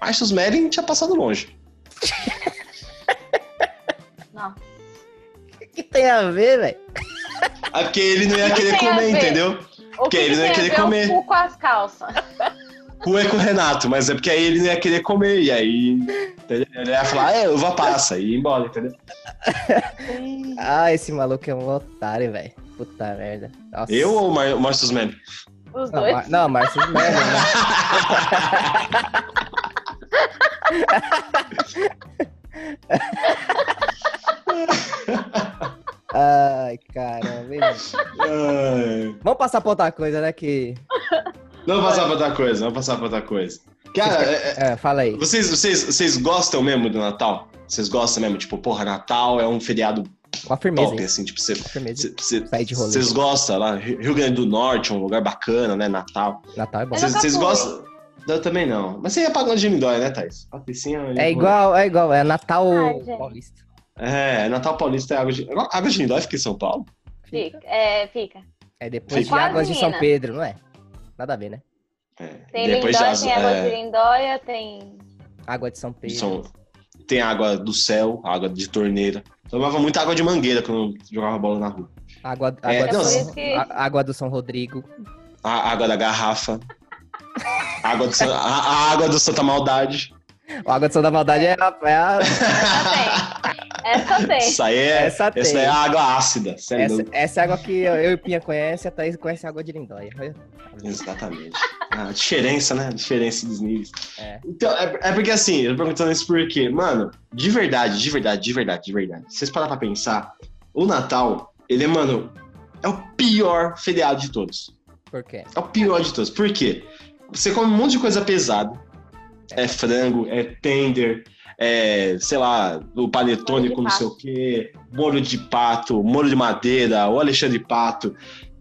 Marcius Merlin tinha passado longe. Não. O que tem a ver, velho? É porque ele não ia que querer comer, entendeu? O que, ele que não ia querer comer. o cu com as calças? cu é com o Renato, mas é porque aí ele não ia querer comer, e aí entendeu? ele ia falar, é, uva passa, e ir embora, entendeu? Ah, esse maluco é um otário, velho. Puta merda. Nossa. Eu ou o Mar Melo? Os Não, dois. Mar... não Márcio Melo, né? Ai, caramba. Ai. Vamos passar pra outra coisa, né? Que. Não passar pra outra coisa, não passar pra outra coisa. Cara, é- é- É, fala aí. vocês, vocês, vocês gostam mesmo do Natal? Vocês gostam mesmo? Tipo, porra, Natal é um feriado Uma firmeza. top, hein? assim, tipo, você. Vocês gostam lá? Rio Grande do Norte, um lugar bacana, né? Natal. Natal é bom. Vocês gostam? Eu também não. Mas você ia pagando de Lindóia, né, Thaís? Patricinha, É igual, é igual. É Natal Ai, gente. paulista. É, Natal Paulista é água de. Água de Lindóia fica em São Paulo? Fica. É, fica. É depois de Quase, Águas de São. Pedro, não é? Nada a ver, né? É. Tem Depois Lindóia, as- tem água é, de Lindóia, tem. Água de São Pedro. são- tem água do céu, água de torneira. Tomava muita água de mangueira quando eu jogava bola na rua. Água, água, É, do São, que- água do São Rodrigo. A água da garrafa. água do, San- a, a água do Santa Maldade. A água do da Maldade é a. É a Essa tem. Isso aí é. Essa Essa é a água ácida. é essa, essa é a água que eu eu e o Pinha conhece, a Thaís conhece a água de Lindóia. Exatamente. A diferença, né? A diferença dos níveis. É. Então, é, é porque assim, eu tô perguntando isso porque, mano, de verdade, de verdade, de verdade, de verdade. Se vocês parar pra pensar, o Natal, ele é, mano, é o pior feriado de todos. Por quê? É o pior de todos. Por quê? Você come um monte de coisa pesada. É frango, é tender, é, sei lá, o panetone com não sei o quê, molho de pato, molho de madeira, o Alexandre Pato.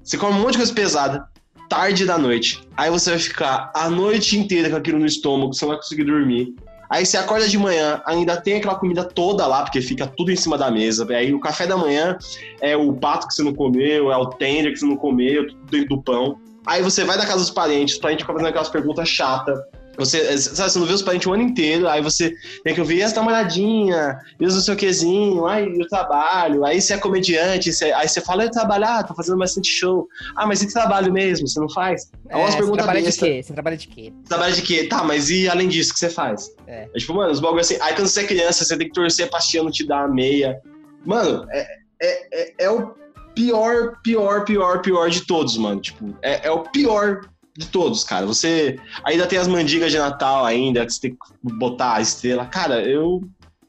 Você come um monte de coisa pesada, tarde da noite. Aí você vai ficar a noite inteira com aquilo no estômago, você não vai conseguir dormir. Aí você acorda de manhã, ainda tem aquela comida toda lá, porque fica tudo em cima da mesa. Aí o café da manhã é o pato que você não comeu, é o tender que você não comeu, tudo dentro do pão. Aí você vai na casa dos parentes, os parentes ficam fazendo aquelas perguntas chatas. Você, eh, sabe, você não vê os parentes o ano inteiro, aí você tem que ouvir e as namoradinha, e os não sei o quezinho, aí e o trabalho, aí você é comediante, você- aí você fala, eu trabalho, ah, tô fazendo bastante show. Ah, mas e trabalho mesmo? Você não faz? É umas você perguntas trabalha de besta. quê? Você trabalha de quê? Trabalha de quê? Tá, mas e além disso, o que você faz? É. tipo, mano, os bagulho assim. Aí quando você é criança, você tem que torcer pra tia não te dar a meia. Mano, é, é, é, é o pior, pior, pior, pior de todos, mano. Tipo, é, é o pior de todos, cara. Você ainda tem as mandigas de Natal ainda, que você tem que botar a estrela. Cara, eu,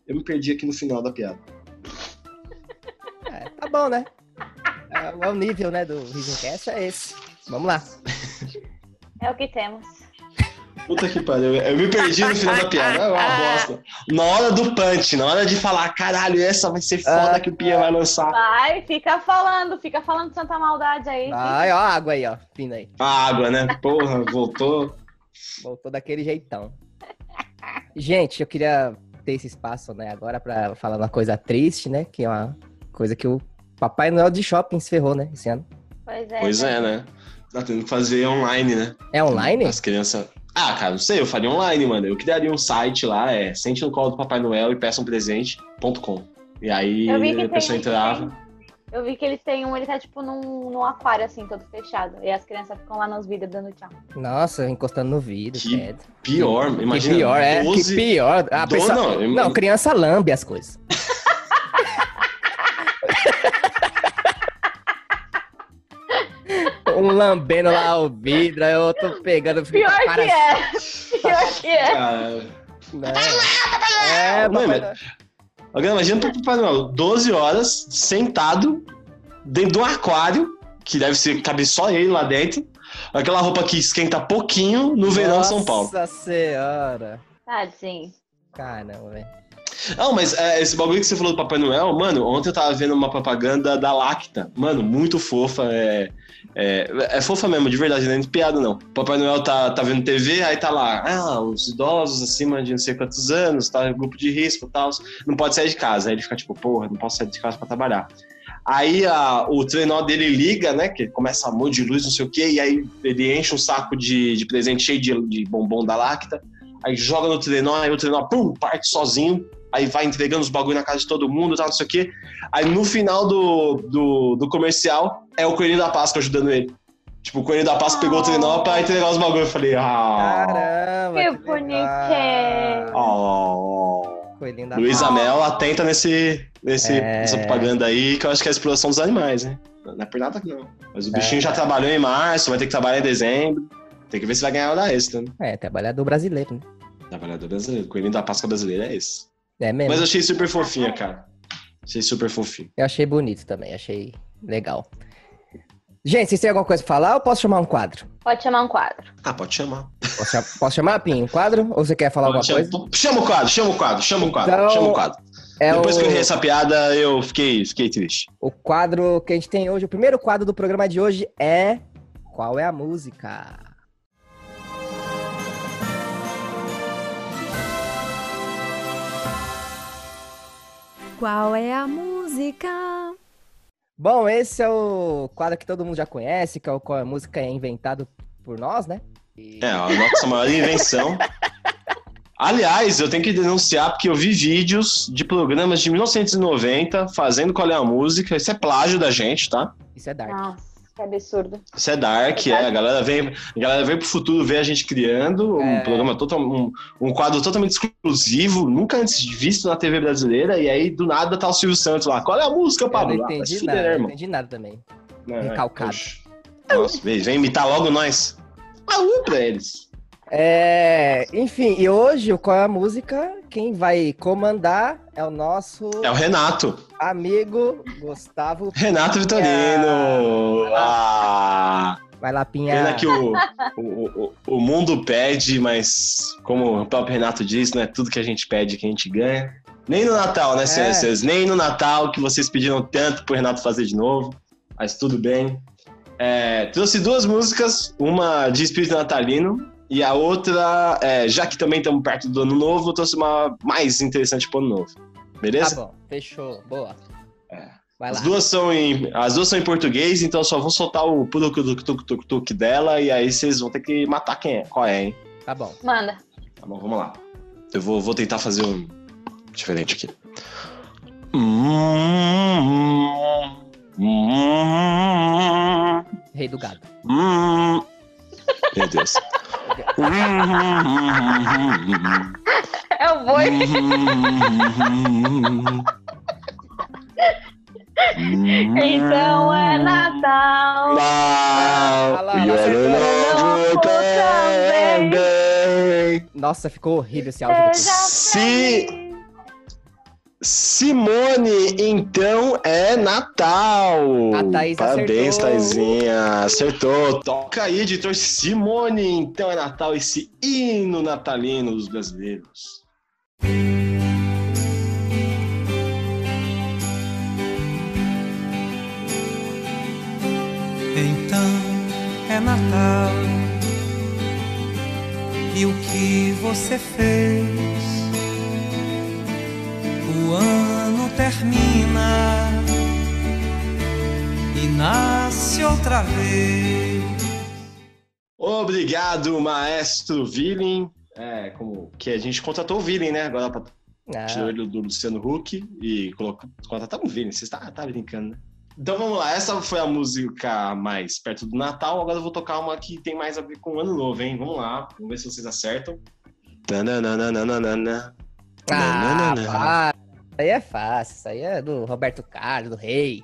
eu me perdi aqui no final da piada. É, tá bom, né? É, o nível, né, do Risencast é esse. Vamos lá. É o que temos. Puta que pariu. Eu me perdi no final da piada. É uma bosta. Na hora do punch, na hora de falar, caralho, essa vai ser foda Ah. que o Pia vai lançar. Vai, fica falando, fica falando de Santa Maldade aí. Ai, ó a água aí, ó. Vindo aí. A água, né? Porra, voltou. Voltou daquele jeitão. Gente, eu queria ter esse espaço, né, agora pra falar uma coisa triste, né? Que é uma coisa que o Papai Noel de shopping se ferrou, né, esse ano. Pois é. Pois é, né? Tá tendo que fazer online, né? É online? As crianças. Ah, cara, não sei, eu faria online, mano. Eu criaria um site lá, é sente no colo do Papai Noel e peça um presente.com. E aí a pessoa tem- entrava. Eu vi que eles têm um, ele tá tipo num, num aquário assim, todo fechado. E as crianças ficam lá nos vidros dando tchau. Nossa, encostando no vidro, Que credo. Pior, imagina. que pior, é. 12 Que pior. A do- pessoa... não, eu- não, criança lambe as coisas. um lambendo lá o vidro, aí eu tô pegando. fico Pior com a que cara é. Pior que é. Cara, Né? É, mas- Noel. Agora imagina pro Papai Noel, 12 horas, sentado, dentro de um aquário, que deve ser, cabe só ele lá dentro. Aquela roupa que esquenta pouquinho no verão de São Paulo. Nossa senhora. Tadinho. Caramba, velho. Não, mas é, esse bagulho que você falou do Papai Noel, mano, ontem eu tava vendo uma propaganda da Lacta. Mano, muito fofa. É, é, é fofa mesmo, de verdade, não é de piada, não. Papai Noel tá, tá vendo TV, aí tá lá, ah, os idosos acima de não sei quantos anos, tá, grupo de risco e tal, não pode sair de casa. Aí ele fica tipo, porra, não posso sair de casa pra trabalhar. Aí a, o trenó dele liga, né? Que começa a monte de luz, não sei o quê, e aí ele enche um saco de, de presente cheio de, de bombom da Lacta, aí joga no trenó, aí o trenó, pum, parte sozinho, aí vai entregando os bagulho na casa de todo mundo, tal, não sei o quê. Aí no final do, do, do comercial é o Coelhinho da Páscoa ajudando ele. Tipo, o Coelhinho da Páscoa pegou o trenó pra entregar os bagulho. Eu falei, ah. Caramba! Que legal. bonitinho. Oh. Coelhinho da Luísa. Mel atenta nesse, nesse, É. nessa propaganda aí, que eu acho que é a exploração dos animais, né? Não é por nada que não. Mas o bichinho É. já trabalhou em março, vai ter que trabalhar em dezembro. Tem que ver se vai ganhar hora extra, né? É, trabalhador brasileiro, né? Trabalhador brasileiro. Coelhinho da Páscoa brasileira é esse. É mesmo. Mas eu achei super fofinha, cara. Achei super fofinho. Eu achei bonito também, achei legal. Gente, vocês têm alguma coisa pra falar ou posso chamar um quadro? Pode chamar um quadro. Ah, pode chamar. Posso, posso chamar, Pim, um quadro? Ou você quer falar alguma Pode coisa? chamar. Chama o quadro, chama o quadro, chama o quadro, Então, chama o quadro. É Depois o, que eu errei essa piada, eu fiquei, fiquei triste. o quadro que a gente tem hoje, o primeiro quadro do programa de hoje é Qual é a música? Qual é a música? Bom, esse é o quadro que todo mundo já conhece, que é o Qual é a música é inventado por nós, né? E- É, a nossa maior invenção. Aliás, eu tenho que denunciar porque eu vi vídeos de programas de 1990 fazendo qual é a música. Isso é plágio da gente, tá? Isso é Dark. Nossa, que absurdo. Isso é dark, é. A galera vem, a galera vem pro futuro ver a gente criando um É. programa total, um, um quadro totalmente exclusivo, nunca antes visto na TV brasileira, e aí do nada tá o Silvio Santos lá. Qual é a música, Eu Pablo? não Ah, entendi fuder, nada, né, não entendi nada também. Não, Recalcado. Nossa, vem, vem imitar logo nós. Ah, um pra eles. É, enfim, e hoje Qual é a música? Quem vai comandar é o nosso É o Renato. amigo Gustavo. Renato Vitorino. Ah, Vai lá, Pinha. pena que o, o, o, mundo pede, mas como o próprio Renato diz, não é tudo que a gente pede que a gente ganha. Nem no Natal, né, senhoras É. senhores? Nem no Natal que vocês pediram tanto pro Renato fazer de novo. Mas tudo bem. É, trouxe duas músicas, uma de espírito natalino e a outra, é, já que também estamos perto do ano novo, eu trouxe uma mais interessante pro ano novo. Tá Beleza? bom, fechou. Boa. É. Vai As lá. duas, são em, as duas são em português, então eu só vou soltar o tuk dela e aí vocês vão ter que matar quem é, qual é, hein? Tá bom. Manda. Tá bom, vamos lá. Eu vou, vou tentar fazer um diferente aqui. Hum, hum, Rei do gado. hum. Meu Deus. É o boi. Então é Natal. Ah e ano novo também. também. Nossa, ficou horrível esse áudio. Seja Se-. Simone, então é Natal. A Thaís Parabéns, acertou. Thaisinha. Acertou. Toca aí, editor Simone, então é Natal, esse hino natalino dos brasileiros. Então é Natal e o que você fez? O ano termina e nasce outra vez. Obrigado, maestro Villain. É, como que a gente contratou o Villain, né? Agora pra tirar Ah, ele do Luciano Huck e colocou, contratamos o Villain. Você tá, tá brincando, né? Então vamos lá, essa foi a música mais perto do Natal. Agora eu vou tocar uma que tem mais a ver com o Ano Novo, hein? Vamos lá, vamos ver se vocês acertam. Tananana. ah, aí é fácil. Isso aí é do Roberto Carlos, do Rei.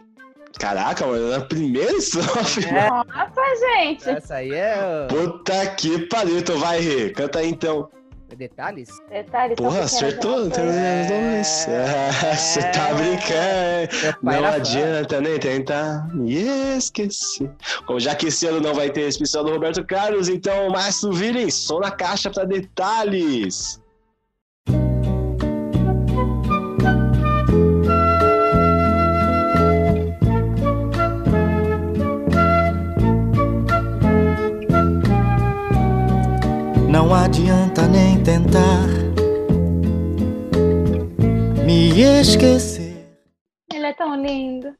Caraca, mano, na primeira estrofe. É. Nossa, gente. Essa aí é Puta que pariu, então vai, Rê. Canta aí então. o... detalhes. Detalhe, só Porra, acertou. os dois. Ah, Você tá brincando. Não era fã. adianta nem tentar me esquecer. Bom, já que esse ano não vai ter especial do Roberto Carlos, então, Márcio Villain, som na caixa pra detalhes. Não adianta nem tentar me esquecer. Ele é tão lindo.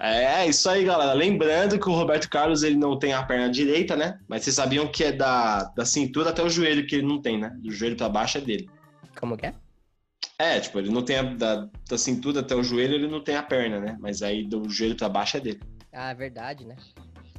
É, isso aí, galera. Lembrando que o Roberto Carlos ele não tem a perna direita, né? Mas vocês sabiam que é da, da cintura até o joelho que ele não tem, né? Do joelho pra baixo é dele. Como que é? É, tipo, ele não tem a, da, da cintura até o joelho, ele não tem a perna, né? Mas aí do joelho pra baixo é dele. Ah, é verdade, né?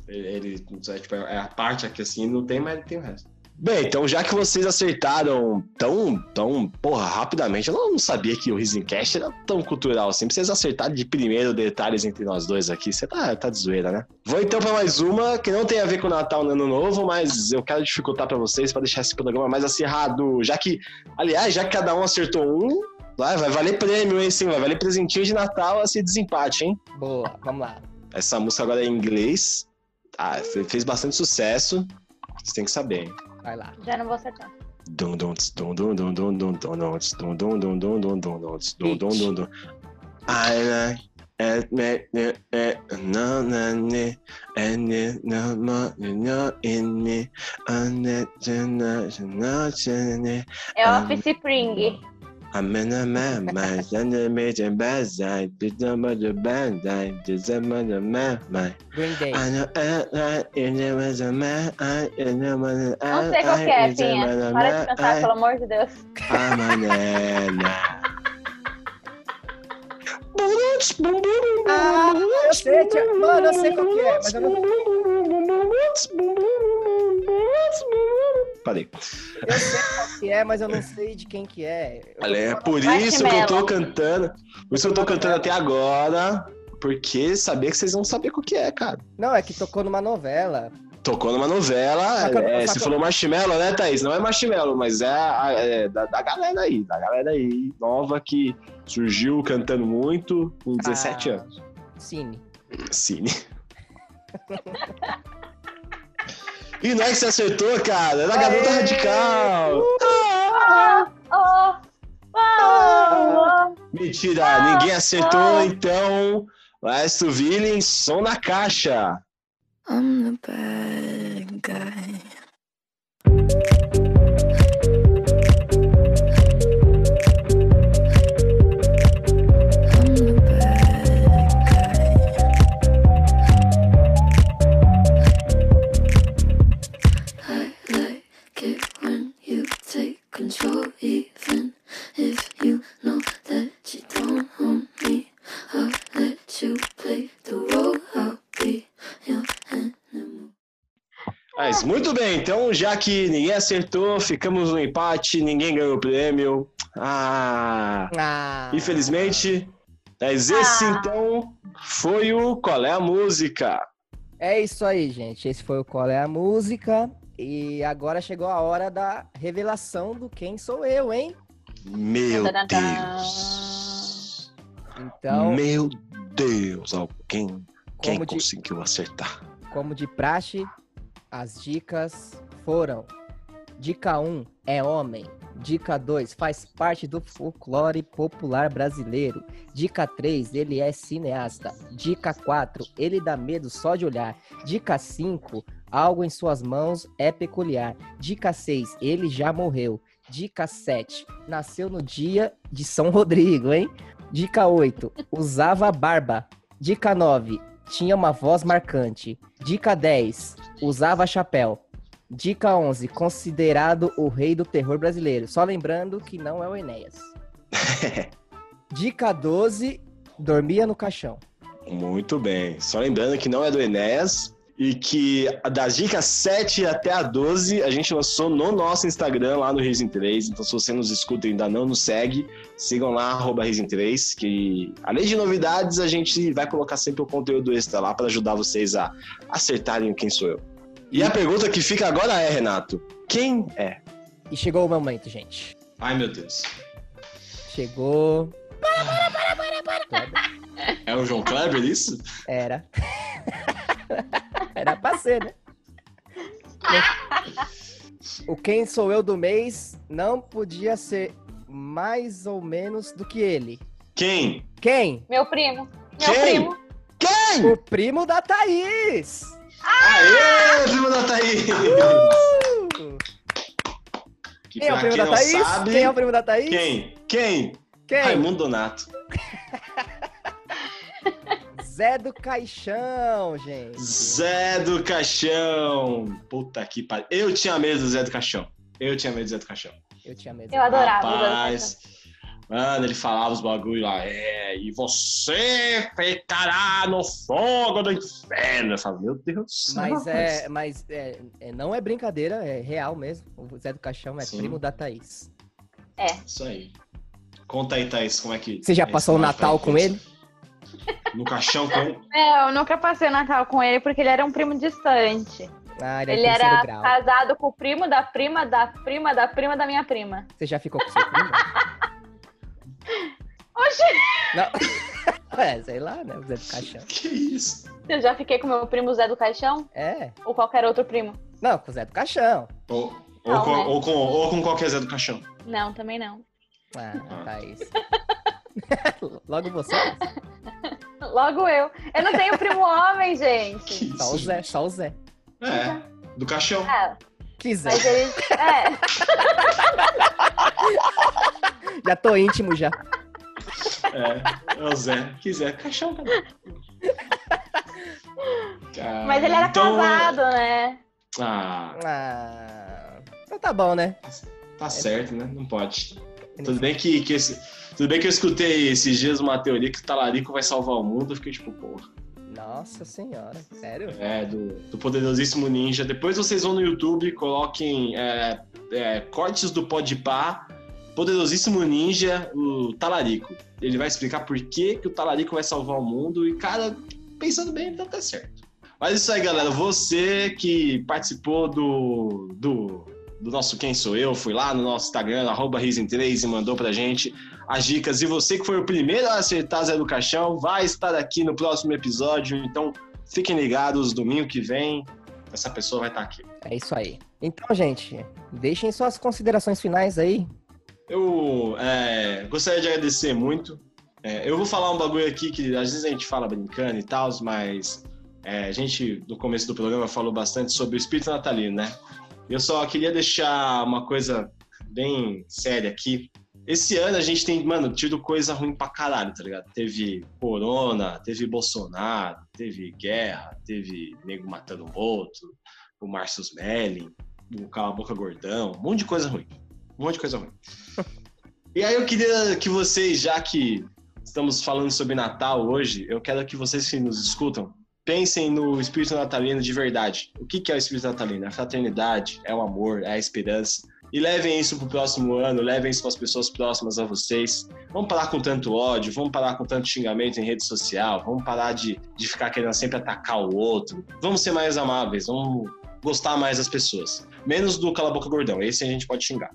Ele, ele é, tipo, é a parte aqui assim, não tem, mas tem o resto. Bem, então já que vocês acertaram tão, tão, porra, rapidamente, eu não sabia que o Risencast era tão cultural assim. Pra vocês acertarem de primeiro detalhes entre nós dois aqui, você tá, tá de zoeira, né? Vou então pra mais uma, que não tem a ver com o Natal no Ano Novo, mas eu quero dificultar pra vocês pra deixar esse programa mais acirrado. Já que, aliás, já que cada um acertou um, vai, vai valer prêmio, hein, sim, vai valer presentinho de Natal esse desempate, hein? Boa, vamos lá. Essa música agora é em inglês. Ah, fe- fez bastante sucesso. Vocês têm que saber, hein? Vai lá. Já não vou acertar. I like eh, no, and no, no, in me, and. É Ah, Offspring. Green Day. Uh, uh, Não sei qual que é, Pinha. Para de pensar, pelo amor de Deus. Ah, eu sei, tia. Mano, eu sei qual que é. Parei. Eu sei qual que é, mas eu não sei de quem que é. Eu é por isso que eu tô cantando. Por isso que eu tô cantando até agora. Porque sabia que vocês vão saber qual que é, cara. Não, é que tocou numa novela. Tocou numa novela. Eu- é, só você falou marshmallow, né, Thaís? Não é marshmallow, mas é, a- é da, da galera aí. Da galera aí, nova, que surgiu cantando muito com 17 Ah, anos. Cine. Cine. e não é que você acertou, cara. Era a garota radical. Ah, oh, oh, oh. Mentira, ninguém acertou, então. Last Villain, som na caixa. I'm the bad guy. Mas muito bem, então já que ninguém acertou, ficamos no empate, ninguém ganhou o prêmio. Ah, Ah. infelizmente. Mas esse Ah. então foi o Qual é a Música? É isso aí, gente. Esse foi o Qual é a Música. E agora chegou a hora da revelação do quem sou eu, hein? Meu. Deus. Então, Meu Deus, alguém quem de, conseguiu acertar? como de praxe, as dicas foram: Dica 1 é homem. Dica 2 faz parte do folclore popular brasileiro. Dica 3, ele é cineasta. Dica 4, ele dá medo só de olhar. Dica 5, algo em suas mãos é peculiar. Dica 6, ele já morreu. Dica 7, nasceu no dia de São Rodrigo, hein? Dica 8, usava barba. Dica 9, tinha uma voz marcante. Dica 10, usava chapéu. Dica 11, considerado o rei do terror brasileiro. Só lembrando que não é o Enéas. Dica 12, dormia no caixão. Muito bem. Só lembrando que não é do Enéas e que das dicas 7 até a 12 a gente lançou no nosso Instagram, lá no Risen 3. Então, se você nos escuta e ainda não nos segue, sigam lá, arroba Risen 3, que além de novidades, a gente vai colocar sempre o conteúdo extra lá para ajudar vocês a acertarem quem sou eu. E a pergunta que fica agora é, Renato, quem é? E chegou o momento, gente. Ai, meu Deus. Chegou. É o João Kleber isso? Era. Era pra ser, né? O quem sou eu do mês não podia ser mais ou menos do que ele. Quem? Quem? Meu primo. Meu Quem? primo. Quem? O primo da Thaís! Aê, primo da Thaís! Que Quem é o primo da Thaís? sabe- Quem é o primo da Thaís? Quem? Quem? Quem? Raimundo Donato. Zé do Caixão, gente. Zé do Caixão. Puta que pariu. Eu tinha medo do Zé do Caixão. Eu tinha medo do Zé do Caixão. Eu tinha medo. Eu adorava. Rapaz. Mano, ele falava os bagulho lá, é, e você ficará no fogo do inferno. Eu falo, meu Deus do céu. Mas é, mas é, é- não é brincadeira, é real mesmo. O Zé do Caixão é Sim. primo da Thaís. Isso aí. Conta aí, Thaís, como é que. Você já é passou o Natal com ele? No caixão com? É, eu nunca passei o Natal com ele porque ele era um primo distante. Ah, ele é Ele era grau. casado com o primo da prima da prima da prima da minha prima. Você já ficou com seu primo? Oxi! Não. é, sei lá, né? O Zé do Caixão. Que isso? Eu já fiquei com meu primo Zé do Caixão É. ou qualquer outro primo? Não, com o Zé do Caixão. Ou, ou, Não, com, né? ou, com, ou com qualquer Zé do caixão. Não, também não. Ah, Thaís. Logo você. Logo eu. Eu não tenho primo homem, gente. Só o Zé, só o Zé. É, do caixão. É, Que Zé. mas ele. É, Já tô íntimo já. É, é o Zé. Que Zé? Caixão, cara. Mas ele era então- casado, né? Ah, Ah, então tá bom, né? tá certo, né? Não pode. Tudo bem que, que esse, tudo bem que eu escutei esses dias uma teoria que o talarico vai salvar o mundo. Eu fiquei tipo, porra. Nossa senhora, sério? É, do, do poderosíssimo ninja. Depois vocês vão no YouTube, coloquem é, é, cortes do Podpah, poderosíssimo ninja, o talarico. Ele vai explicar por que, que o talarico vai salvar o mundo. E, cara, pensando bem, então tá certo. Mas isso aí, galera. Você que participou do, do, do nosso Quem Sou Eu, foi lá no nosso Instagram, arroba Risen3 e mandou pra gente as dicas. E você que foi o primeiro a acertar Zé do Caixão, vai estar aqui no próximo episódio. Então, fiquem ligados, domingo que vem, essa pessoa vai estar aqui. É isso aí. Então, gente, deixem suas considerações finais aí. Eu é, gostaria de agradecer muito. É, eu vou falar um bagulho aqui que às vezes a gente fala brincando e tal, mas é, a gente, no começo do programa, falou bastante sobre o espírito natalino, né? Eu só queria deixar uma coisa bem séria aqui. Esse ano a gente tem, mano, tido coisa ruim pra caralho, tá ligado? Teve corona, teve Bolsonaro, teve guerra, teve nego matando o outro, o Márcio Smelling, o Cala Boca Gordão, um monte de coisa ruim. Um monte de coisa ruim. E aí eu queria que vocês, já que estamos falando sobre Natal hoje, eu quero que vocês que nos escutam pensem no espírito natalino de verdade. O que é o espírito natalino? É a fraternidade, é o amor, é a esperança. E levem isso pro próximo ano, levem isso para as pessoas próximas a vocês. Vamos parar com tanto ódio, vamos parar com tanto xingamento em rede social, vamos parar de, de ficar querendo sempre atacar o outro. Vamos ser mais amáveis, vamos gostar mais das pessoas. Menos do cala boca gordão, esse a gente pode xingar.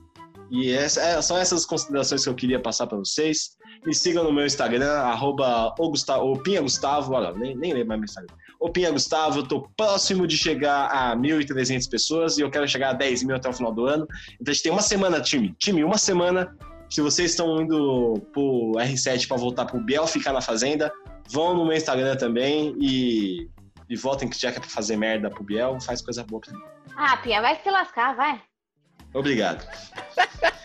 E essa, é, são essas considerações que eu queria passar para vocês. Me sigam no meu Instagram, arroba o Gustavo, o Pinha Gustavo, olha, nem, nem lembro mais meu Instagram. O Pinha Gustavo, eu tô próximo de chegar a 1.300 pessoas e eu quero chegar a 10 mil até o final do ano. Então a gente tem uma semana, time. Time, uma semana. Se vocês estão indo pro R7 para voltar pro Biel ficar na fazenda, vão no meu Instagram também e, e votem que já que é pra fazer merda pro Biel, faz coisa boa pra mim. Ah, Pia, vai se lascar, vai. Obrigado.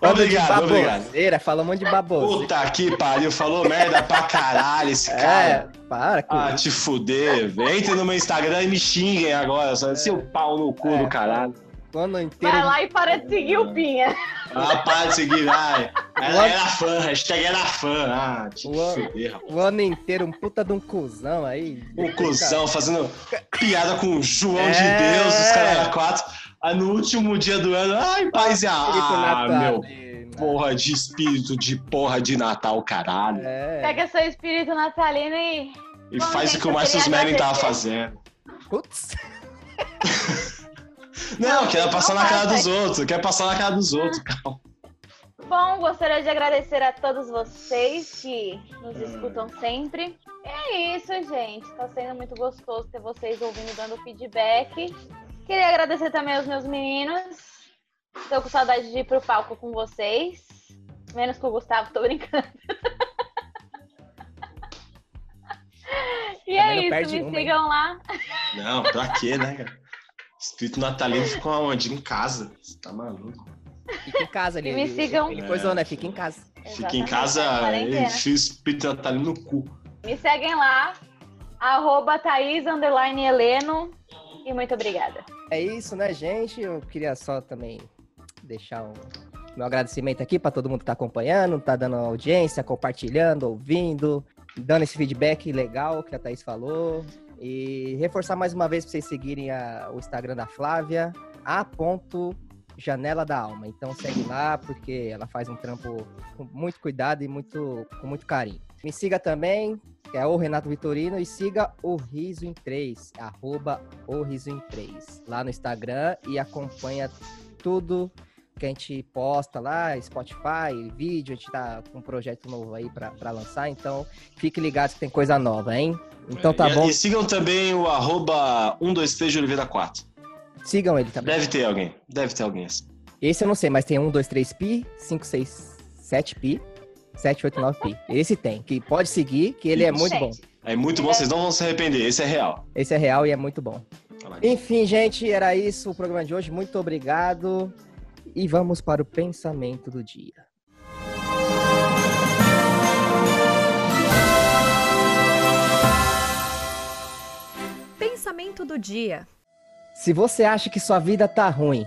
Obrigado, obrigado. baboseira, fala um monte de baboseira. Puta que pariu, falou merda pra caralho esse É, cara. Para com Ah, isso. te fuder. Entre no meu Instagram e me xinguem agora. Só seu pau no cu É. do caralho. O ano inteiro. Vai lá e para de seguir o Pinha. Ah, para de seguir, vai. Ela era fã, hashtag era fã. Ah, te Ué. fuder, rapaz. O ano inteiro, um puta de um cuzão aí. Um cuzão fazendo piada com o João É. de Deus, os caras quatro. Aí no último dia do ano, ai, paz e ah, meu. Porra de espírito de porra de Natal, caralho. É. Pega seu espírito natalino e. E Bom, faz gente, o que o queria Smelling tava fazendo. Putz. Não, Não, quer não passar na cara dos outros, quer passar na cara dos outros, calma. Bom, gostaria de agradecer a todos vocês que nos escutam sempre. É isso, gente. Tá sendo muito gostoso ter vocês ouvindo, dando feedback. Queria agradecer também aos meus meninos. Tô com saudade de ir pro palco com vocês. Menos com o Gustavo, tô brincando. E é isso, me hein? sigam lá. Não, pra quê, né, cara? Espírito natalino ficou aonde? Em casa. Você tá maluco? Fica em casa ali. E me ele- sigam. Ele coisou, né? Fica em casa. Fica em casa tá enfia o espírito natalino no cu. Me seguem lá, arroba Thaís underline Heleno. E muito obrigada. É isso, né, gente? Eu queria só também deixar um meu agradecimento aqui para todo mundo que tá acompanhando, tá dando audiência, compartilhando, ouvindo, dando esse feedback legal que a Thaís falou. E reforçar mais uma vez para vocês seguirem a- o Instagram da Flávia, a ponto Janela da Alma. Então segue lá, porque ela faz um trampo com muito cuidado e muito, com muito carinho. Me siga também, que é o Renato Vitorino, e siga o Riso em 3, arroba o Riso em 3, lá no Instagram e acompanha tudo que a gente posta lá, Spotify, vídeo, a gente tá com um projeto novo aí pra, pra lançar, então fique ligado que tem coisa nova, hein? Então tá e, bom, E sigam também o arroba 123 de Oliveira 4. sigam ele também. Deve ter alguém. Deve ter alguém assim. Esse eu não sei, mas tem 1, 2, 3 pi, 5, 6, 7 pi, 7, 8, 9 pi. Esse tem, que pode seguir, que ele é muito bom. É muito bom, vocês não vão se arrepender. Esse é real. Esse é real e é muito bom. Enfim, gente, era isso o programa de hoje. Muito obrigado. E vamos para o pensamento do dia. Pensamento do dia. Se você acha que sua vida tá ruim,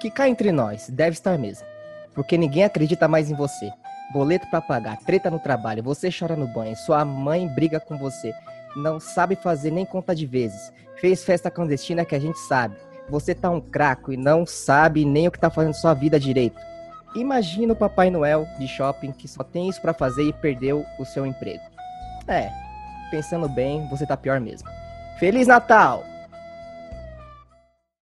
que cá entre nós, deve estar mesmo. Porque ninguém acredita mais em você. Boleto pra pagar, treta no trabalho, você chora no banho, sua mãe briga com você, não sabe fazer nem conta de vezes. Fez festa clandestina que a gente sabe. Você tá um craco e não sabe nem o que tá fazendo sua vida direito. Imagina o Papai Noel de shopping que só tem isso pra fazer e perdeu o seu emprego. É, pensando bem, você tá pior mesmo. Feliz Natal!